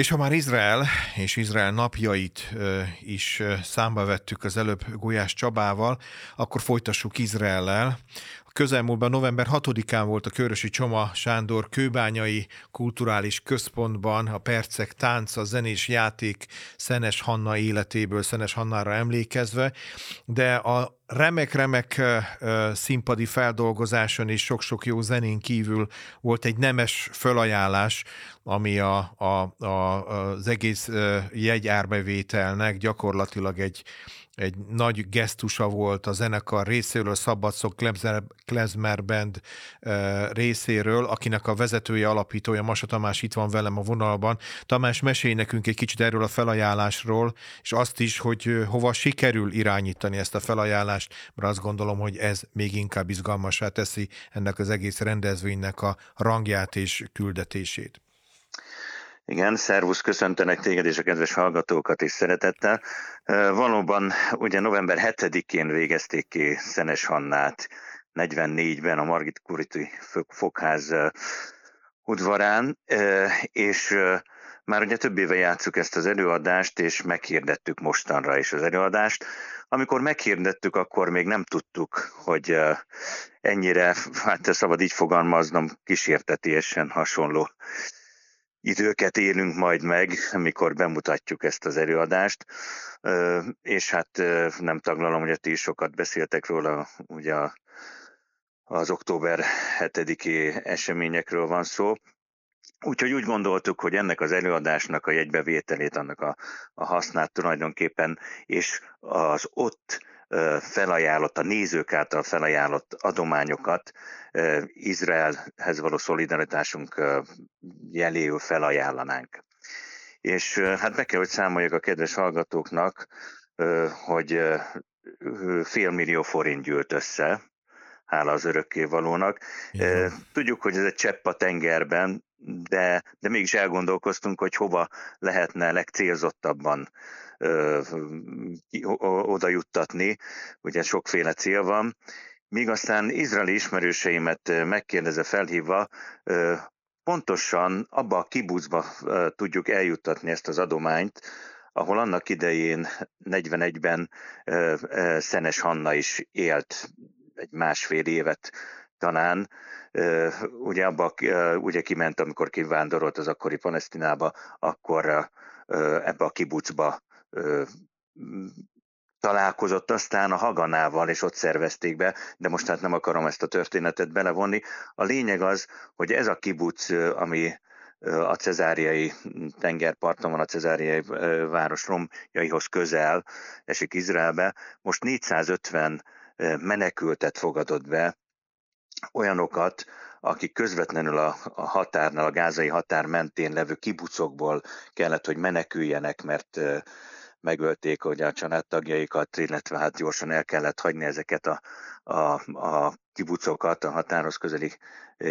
És ha már Izrael és Izrael napjait is számba vettük az előbb Gulyás Csabával, akkor folytassuk Izraellel. A közelmúltban november 6-án volt a Körösi Csoma Sándor Kőbányai Kulturális Központban a Percek Tánca, Zenés Játék Szenes Hanna életéből, Szenes Hannára emlékezve, de a remek-remek színpadi feldolgozáson és sok-sok jó zenén kívül volt egy nemes fölajánlás, ami a, a, a, az egész jegyárbevételnek gyakorlatilag egy, egy nagy gesztusa volt a zenekar részéről, Szabadszok Klezmer Band részéről, akinek a vezetője, alapítója Masa Tamás itt van velem a vonalban. Tamás, mesélj nekünk egy kicsit erről a felajánlásról, és azt is, hogy hova sikerül irányítani ezt a felajánlást, mert azt gondolom, hogy ez még inkább izgalmasá teszi ennek az egész rendezvénynek a rangját és küldetését. Igen, szervusz, köszöntenek téged és a kedves hallgatókat is szeretettel. Valóban ugye november 7-én végezték ki Szenes Hannát 44-ben a Margit Kuriti Fokház udvarán, és már ugye több éve játszuk ezt az előadást, és meghirdettük mostanra is az előadást. Amikor meghirdettük, akkor még nem tudtuk, hogy ennyire, hát szabad így fogalmaznom, kísértetésen hasonló időket élünk majd meg, amikor bemutatjuk ezt az előadást, és hát nem taglalom, hogy ti is sokat beszéltek róla, ugye az október 7-i eseményekről van szó, Úgyhogy úgy gondoltuk, hogy ennek az előadásnak a jegybevételét, annak a, a hasznát tulajdonképpen, és az ott felajánlott, a nézők által felajánlott adományokat Izraelhez való szolidaritásunk jeléül felajánlanánk. És hát be kell, hogy számoljak a kedves hallgatóknak, hogy fél millió forint gyűlt össze, hála az örökkévalónak. Igen. Tudjuk, hogy ez egy csepp a tengerben, de, de mégis elgondolkoztunk, hogy hova lehetne legcélzottabban ö, oda juttatni, ugye sokféle cél van, míg aztán izraeli ismerőseimet megkérdezve felhívva, ö, pontosan abba a kibucba ö, tudjuk eljuttatni ezt az adományt, ahol annak idején 41-ben ö, ö, Szenes Hanna is élt egy másfél évet talán, ugye abba ugye kiment, amikor kivándorolt az akkori Palesztinába, akkor ebbe a kibucba találkozott aztán a Haganával, és ott szervezték be, de most hát nem akarom ezt a történetet belevonni. A lényeg az, hogy ez a kibuc, ami a cezáriai tengerparton van, a cezáriai város romjaihoz közel, esik Izraelbe, most 450 menekültet fogadott be, olyanokat, akik közvetlenül a, a határnál, a gázai határ mentén levő kibucokból kellett, hogy meneküljenek, mert megölték ugye a családtagjaikat, illetve hát gyorsan el kellett hagyni ezeket a, a, a kibucokat, a határhoz közeli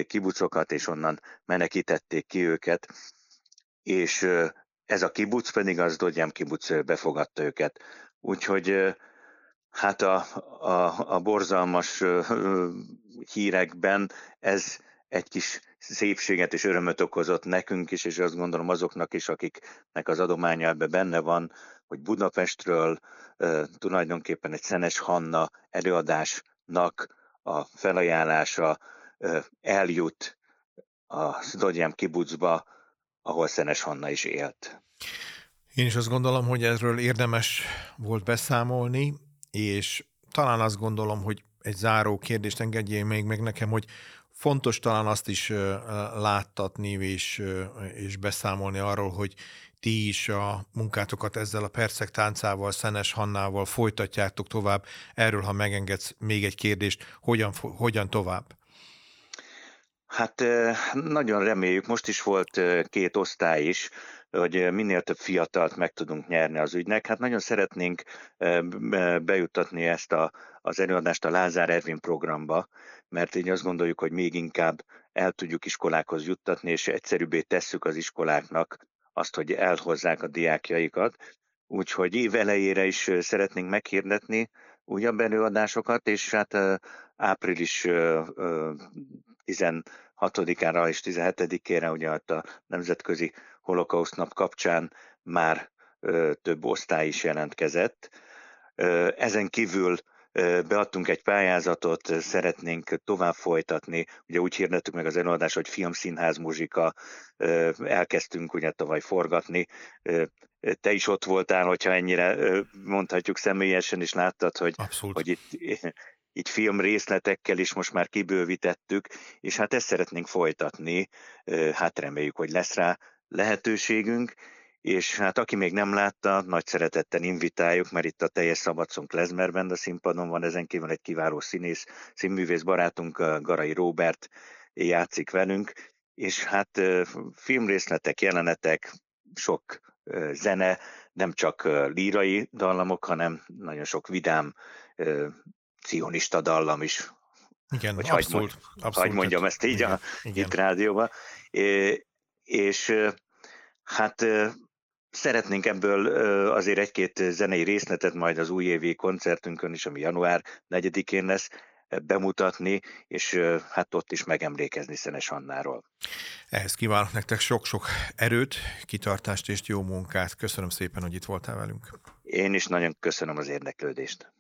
kibucokat, és onnan menekítették ki őket. És ez a kibuc pedig az Dodjám kibuc befogadta őket. Úgyhogy hát a, a, a borzalmas hírekben ez egy kis szépséget és örömöt okozott nekünk is, és azt gondolom azoknak is, akiknek az adománya ebbe benne van, hogy Budapestről uh, tulajdonképpen egy Szenes Hanna előadásnak a felajánlása uh, eljut a Szdogyám kibucba, ahol Szenes Hanna is élt. Én is azt gondolom, hogy erről érdemes volt beszámolni, és talán azt gondolom, hogy egy záró kérdést engedjél még meg nekem, hogy fontos talán azt is láttatni és, és beszámolni arról, hogy ti is a munkátokat ezzel a percek táncával, Szenes Hannával folytatjátok tovább. Erről, ha megengedsz még egy kérdést, hogyan, hogyan tovább? Hát nagyon reméljük, most is volt két osztály is, hogy minél több fiatalt meg tudunk nyerni az ügynek. Hát nagyon szeretnénk bejuttatni ezt a, az előadást a Lázár Ervin programba, mert így azt gondoljuk, hogy még inkább el tudjuk iskolákhoz juttatni, és egyszerűbbé tesszük az iskoláknak azt, hogy elhozzák a diákjaikat. Úgyhogy év elejére is szeretnénk meghirdetni újabb előadásokat, és hát április 16-ára és 17-ére ugye a Nemzetközi holokauszt nap kapcsán már több osztály is jelentkezett. Ezen kívül beadtunk egy pályázatot, szeretnénk tovább folytatni. Ugye úgy hirdettük meg az előadás, hogy filmszínház muzsika, elkezdtünk ugye tavaly forgatni. Te is ott voltál, hogyha ennyire mondhatjuk személyesen, és láttad, hogy, Abszolút. hogy itt, itt film részletekkel is most már kibővítettük, és hát ezt szeretnénk folytatni, hát reméljük, hogy lesz rá lehetőségünk, és hát aki még nem látta, nagy szeretettel invitáljuk, mert itt a teljes Szabadszon Klezmerben a színpadon van, ezen kívül egy kiváló színész, színművész barátunk, Garai Robert játszik velünk, és hát filmrészletek, jelenetek, sok zene, nem csak lírai dallamok, hanem nagyon sok vidám, cionista dallam is. Igen, Hogy abszolút. Hagy, abszolút hagy mondjam ezt így igen, a, igen. itt rádióban. És hát Szeretnénk ebből azért egy-két zenei részletet majd az újévi koncertünkön is, ami január 4-én lesz, bemutatni, és hát ott is megemlékezni Szenes Annáról. Ehhez kívánok nektek sok-sok erőt, kitartást és jó munkát. Köszönöm szépen, hogy itt voltál velünk. Én is nagyon köszönöm az érdeklődést.